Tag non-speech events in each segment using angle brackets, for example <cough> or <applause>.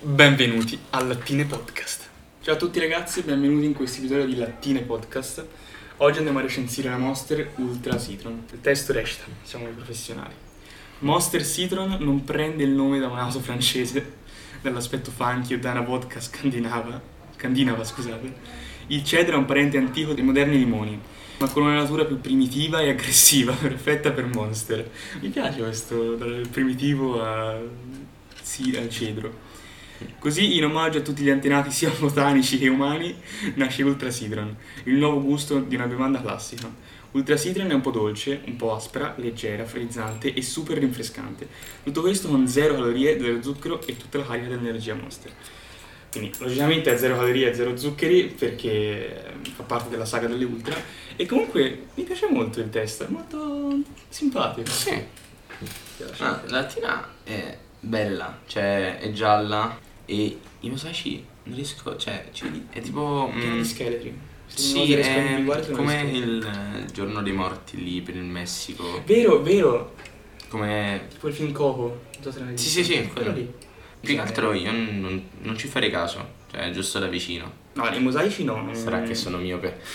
Benvenuti al Lattine Podcast. Ciao a tutti ragazzi, benvenuti in questo episodio di Lattine Podcast. Oggi andiamo a recensire la Monster Ultra Citron. Il testo recita, siamo i professionali. Monster Citron non prende il nome da un auto francese, dall'aspetto funky o da una vodka scandinava, scandinava scusate. Il cedro è un parente antico dei moderni limoni, ma con una natura più primitiva e aggressiva, <laughs> perfetta per Monster. Mi piace questo, dal primitivo a, sì, al cedro. Così, in omaggio a tutti gli antenati <laughs> sia botanici che umani, nasce Ultra Citron, il nuovo gusto di una bevanda classica. Ultra Citron è un po' dolce, un po' aspra, leggera, frizzante e super rinfrescante. Tutto questo con zero calorie, zero zucchero e tutta la carica dell'energia Monster. Quindi, logicamente, è zero calorie e zero zuccheri perché fa parte della saga delle Ultra. E comunque mi piace molto il testo, è molto simpatico. Sì. Ah, la lattina è bella, cioè è gialla e i mosaici non riesco, cioè ci vedi- è tipo... Pieno mm, di scheletri. Se sì, è come il eh, giorno dei morti lì per il Messico, Vero, vero. come... Tipo il film Coco. Non so se l'hai Sì, visto. sì, sì, quello. lì. Più che altro io non, non ci farei caso, cioè giusto da vicino. No, i mosaici no. non- Sarà che sono miope. <laughs>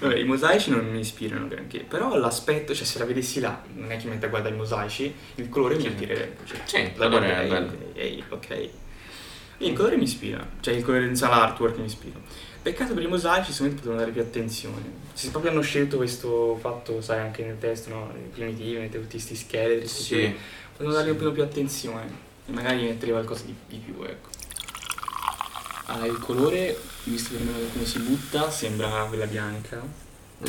Vabbè, i mosaici non mi ispirano granché, però l'aspetto, cioè se la vedessi là, non è che mi mette a guardare i mosaici, il colore mi attirerebbe. Cioè, Sì, la colore è bello. Ehi, ok. Il colore mi ispira, cioè il colore, l'artwork mi ispira. Peccato per i mosaici, me potevano dare più attenzione. Se proprio hanno scelto questo fatto, sai, anche nel testo, no? I primitivi, mette tutti questi scheletri, Sì. potevano dargli un po' più attenzione. E magari mettere qualcosa di, di più, ecco. Ah, il colore, visto per me come si butta, sembra quella bianca.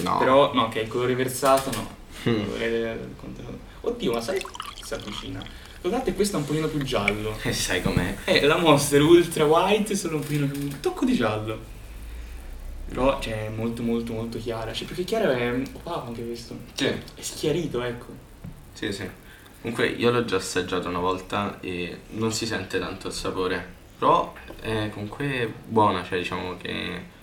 No. Però, no, che è il colore versato, no. Il Mm. colore del contenuto. Oddio, ma sai che si avvicina? Guardate, questo è un pochino più giallo. E <laughs> sai com'è? Eh, la Monster Ultra White è solo un pochino più... un tocco di giallo. Però, cioè, è molto molto molto chiara. Cioè, più che chiara è opaco anche questo. Sì. È schiarito, ecco. Sì, sì. Comunque io l'ho già assaggiato una volta e non si sente tanto il sapore. Però è comunque buona, cioè diciamo che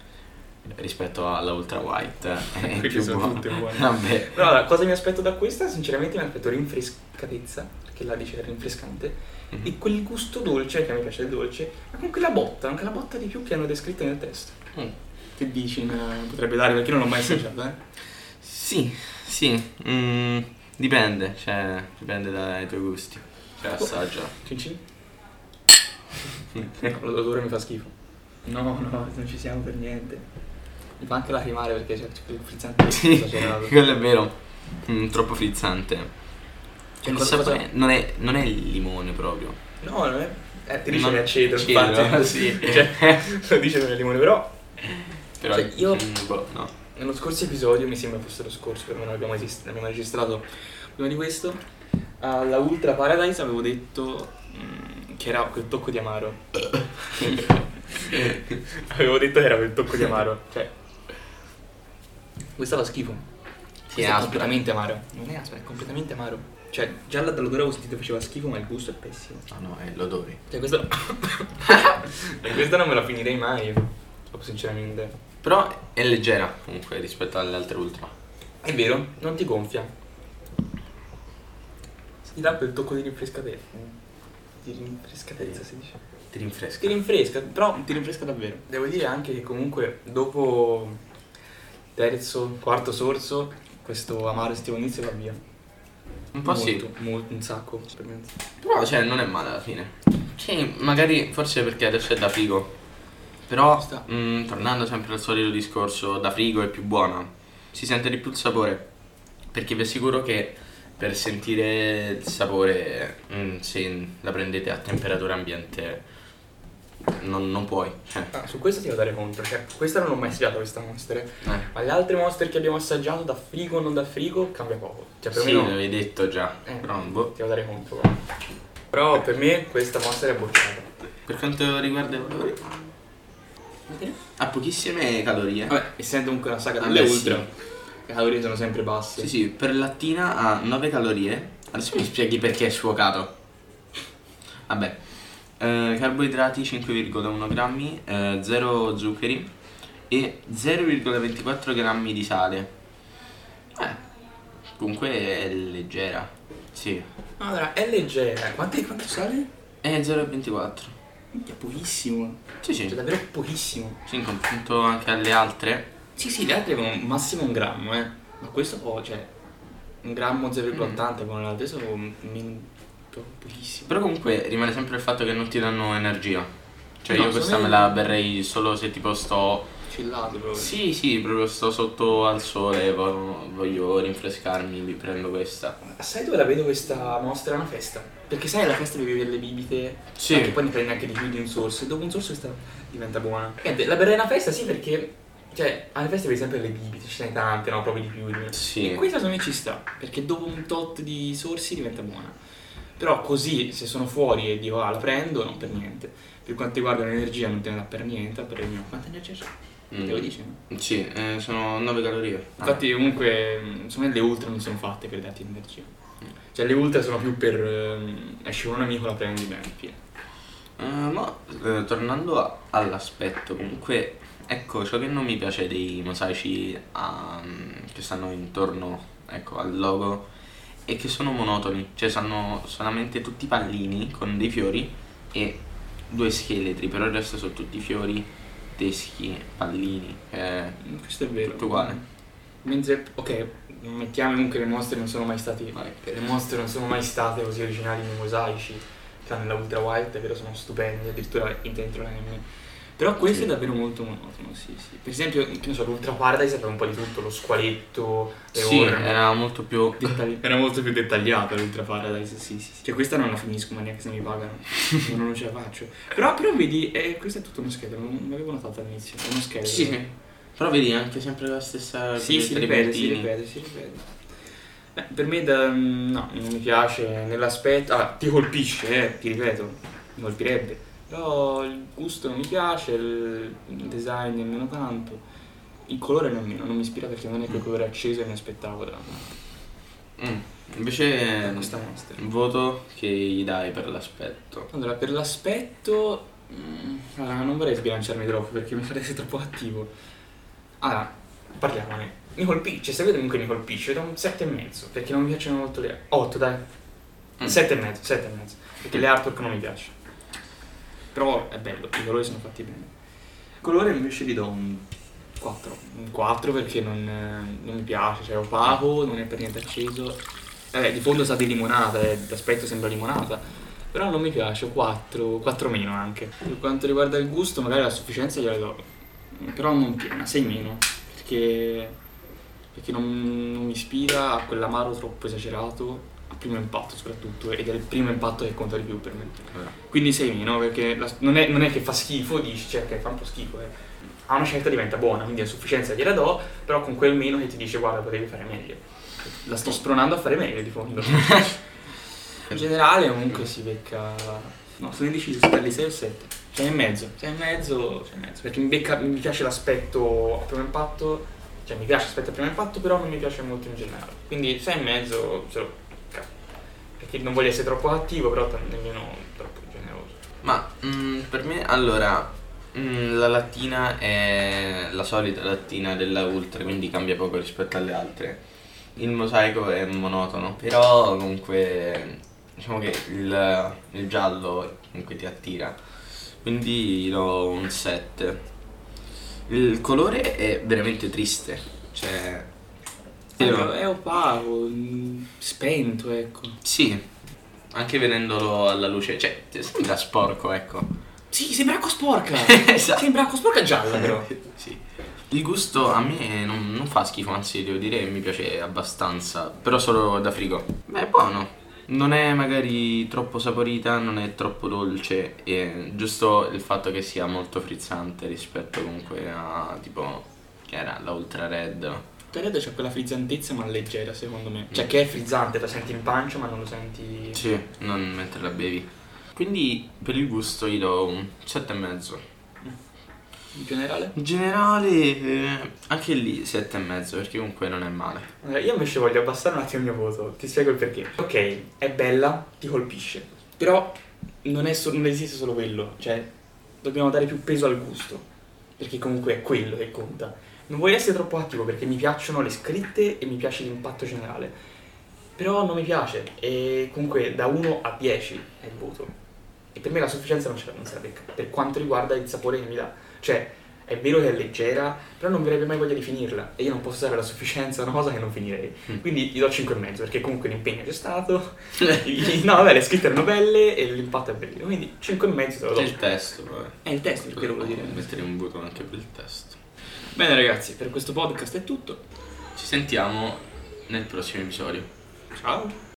rispetto alla Ultra White è Quelle più sono buona. tutte buone. <laughs> Vabbè. Però, allora, cosa mi aspetto da questa? Sinceramente mi aspetto rinfrescatezza, perché la dice rinfrescante, Mhm. e quel gusto dolce, che a me piace il dolce, ma con quella botta, anche la botta di più che hanno descritto nel testo. Mm. Che dici? Potrebbe dare perché non l'ho mai assaggiata, eh? <laughs> Sì, sì. mm, dipende, cioè dipende dai tuoi gusti. Cioè assaggia. Cin cin? <laughs> L'odore mi fa schifo. No, no, non ci siamo per niente. Mi fa anche lacrimare perché c'è quel frizzante Sì, esagerato. <laughs> quello è vero. Mm, troppo frizzante. Cioè, il cosa- sapore cosa- non, è, non è il limone proprio. No, non è... Eh, ti dice Non- che è aceto, aceto, infatti. sì. Cioè, lo dice per il limone, però... Però Cioè, io- boh, no. Nello scorso episodio, mi sembra fosse lo scorso, per me non abbiamo, esist- abbiamo registrato prima di questo, alla Ultra Paradise avevo detto mm, che era quel tocco di amaro. <laughs> avevo detto che era quel tocco di amaro. Cioè, questa fa schifo. Sì, Questo è è completamente amaro. Non è aspra, è completamente amaro. Cioè, già dall'odore avevo sentito che faceva schifo, ma il gusto è pessimo. No, no, è l'odore. Cioè, questo... <laughs> <laughs> e questa non me la finirei mai, proprio sinceramente. Però è leggera comunque rispetto alle altre ultra. È vero, non ti gonfia. Ti dà quel tocco di rinfrescatezza. Di rinfrescatezza si dice. Ti rinfresca. Ti rinfresca, però ti rinfresca davvero. Devo dire anche che comunque dopo terzo, quarto sorso, questo amaro estivo inizio va via. Un po' sì. molto, molto, un sacco. per me. Però cioè non è male alla fine. Sì, magari forse perché adesso è da frigo. Però sta. mm, tornando sempre al solito discorso, da frigo è più buona. Si sente di più il sapore. Perché vi assicuro che per sentire il sapore, mm, se la prendete a temperatura ambiente, non, non puoi. Cioè, Ah, su questo ti devo dare conto, cioè questa non l'ho mai assaggiata questa monster. eh. eh. Ma le altre monster che abbiamo assaggiato da frigo o non da frigo cambia poco. Cioè per Sì, me l'avevi detto già. Eh, boh. Ti devo dare conto. guarda. Però per me questa monster è bocciata. Per quanto riguarda i valori, ha pochissime calorie. Vabbè, essendo comunque una saga delle sì. ultra, le calorie sono sempre basse. Sì, sì, per lattina ha 9 calorie. Adesso mi spieghi perché è sfuocato. Vabbè. Eh, carboidrati 5,1 grammi, eh, 0 zuccheri e 0,24 grammi di sale. Eh, comunque è leggera. Sì. Allora, è leggera. Quanto, quanto sale? È 0,24. Minchia, pochissimo. Sì, Cioè, sì. davvero pochissimo. Sì, in confronto anche alle altre. Sì, sì, le altre avevano massimo un grammo, eh. Ma questo, oh, cioè, un grammo 0,80 con le altre sono proprio pochissimo. Però comunque rimane sempre il fatto che non ti danno energia. Cioè No, io questa me- la berrei solo se tipo sto... Chillato proprio. Sì, sì, proprio sto sotto al sole, vo- voglio rinfrescarmi, mi prendo questa. Sai dove la vedo questa mostra? È una festa. Perché sai, alla festa devi avere le bibite. Sì. Che poi ne prendi anche di più di un sorso. E dopo un sorso questa diventa buona. Niente, la berrei una festa sì perché. Cioè, alle feste vedi sempre le bibite, ce ne tante, no? Proprio di più. di. Sì. E questa secondo me ci sta. Perché dopo un tot di sorsi diventa buona. Però così, se sono fuori e dico, ah, la prendo, non per niente. Per quanto riguarda l'energia, non te ne dà per niente. Per il mio. Quanta energia c'è? Mm. Te lo dici? no? Sì, eh, sono 9 calorie. Infatti comunque mh, secondo me le ultra non sono fatte per darti energia. Cioè le ultra sono più per ehm, esci con un amico la prendi bene, fine. Eh, ma eh, tornando a- all'aspetto, comunque, ecco, ciò che non mi piace dei mosaici ah, che stanno intorno ecco, al logo è che sono monotoni, cioè sono solamente tutti pallini con dei fiori e due scheletri, però il resto sono tutti fiori, teschi, pallini. eh, Questo è vero. Tutto uguale. Mentre, ok, mettiamo comunque che le mostre non sono mai state. Vai. Le mostre non sono mai state così originali nei mosaici. Tranne la Ultra White, vero, sono stupendi, addirittura dentro la M. Però questo Sì. è davvero molto monotono, sì, sì. Per esempio, che ne so, l'Ultra Paradise aveva un po' di tutto, lo squaletto, le sì, orme. era molto più... Dettagli- <laughs> Era molto più dettagliata l'Ultra Paradise, sì, sì, sì. Cioè questa non la finisco, ma neanche se mi pagano. non, ce la faccio. Però, però vedi, eh, questo è tutto uno scheletro, non l'avevo notato all'inizio. È uno scheletro. Sì, sì. Però vedi anche sempre la stessa... Sì, si ripete, si ripete, si ripete. Eh, per me da- no, non mi piace nell'aspetto. Ah, ti colpisce, eh, ti ripeto, mi colpirebbe. Però il gusto non mi piace, il il design nemmeno tanto. Il colore nemmeno, non mi ispira perché non è quel Mm. colore acceso che mi aspettavo da, Mm. Invece da questa mostra. un voto che gli dai per l'aspetto. Allora, per l'aspetto. mm, allora, non vorrei sbilanciarmi troppo perché mi farei troppo attivo. Allora, parliamone. Mi colpisce, se vedo comunque mi colpisce, da un 7,5 perché non mi piacciono molto le. 8, dai. Mm. 7,5, 7,5 perché le artwork non mi piacciono. Però è bello, i colori sono fatti bene. Il colore invece gli do un 4. Un 4 perché non, non mi piace, cioè è opaco, non è per niente acceso. Eh, di fondo sa di limonata, eh, d'aspetto sembra limonata. Però non mi piace, 4, 4 meno anche. Per quanto riguarda il gusto, magari la sufficienza gliela do. Però non piena, 6 meno. Perché, perché non, non mi ispira a quell'amaro troppo esagerato, primo impatto soprattutto, ed è il primo impatto che conta di più per me. Quindi 6 meno, perché la- non, è, non è che fa schifo, dici, cioè che fa un po' schifo, eh. a una certa diventa buona, quindi a sufficienza gliela do, però con quel meno che ti dice guarda potevi fare meglio. La sto spronando a fare meglio di fondo. <laughs> In generale comunque si becca... No, sono indeciso se dargli 6 o 7. 6 e mezzo. 6 e mezzo, 6 e mezzo. Perché mi, becca- mi piace l'aspetto a primo impatto, cioè mi piace l'aspetto a primo impatto, però non mi piace molto in generale. Quindi 6 e mezzo lo becca. Perché non voglio essere troppo attivo, però nemmeno troppo generoso. Ma mm, per me, allora, mm, la lattina è la solita lattina della Ultra, quindi cambia poco rispetto alle altre. Il mosaico è monotono, però comunque diciamo che il, il giallo comunque ti attira. Quindi gli do un 7. Il colore è veramente triste, cioè... È, è opaco, mm, spento, ecco. Sì, anche vedendolo alla luce, cioè sembra sporco, ecco. Sì, sembra acqua sporca. <laughs> Esatto. Sembra acqua sporca gialla, però. <laughs> sì. Il gusto a me non, non fa schifo, anzi devo dire che mi piace abbastanza, però solo da frigo. Beh, è buono. Non è magari troppo saporita, non è troppo dolce, è giusto il fatto che sia molto frizzante rispetto comunque a tipo che era la Ultra Red. Red c'ha quella frizzantezza ma leggera secondo me. Cioè che è frizzante, la senti in pancia ma non lo senti... Sì, non mentre la bevi. Quindi per il gusto gli do un 7,5. In generale? In generale eh, anche lì 7,5 perché comunque non è male. Allora, io invece voglio abbassare un attimo il mio voto, ti spiego il perché. Ok, è bella, ti colpisce, però non, è so- non esiste solo quello, cioè dobbiamo dare più peso al gusto, perché comunque è quello che conta. Non voglio essere troppo attivo perché mi piacciono le scritte e mi piace l'impatto generale, però non mi piace e comunque da 1 a 10 è il voto. E per me la sufficienza non, ce la, non se la becca, per quanto riguarda il sapore che mi dà. Cioè, è vero che è leggera, però non verrebbe mai voglia di finirla. E io non posso dare la sufficienza a una cosa che non finirei. Mm. Quindi gli do 5,5 perché comunque l'impegno c'è stato. <laughs> No, vabbè, le scritte erano belle e l'impatto è bellino. Quindi 5,5 te lo do. C'è il testo, vabbè. È il testo per quello volevo dire. Mettere un voto anche per il testo. Bene ragazzi, per questo podcast è tutto. Ci sentiamo nel prossimo episodio. Ciao.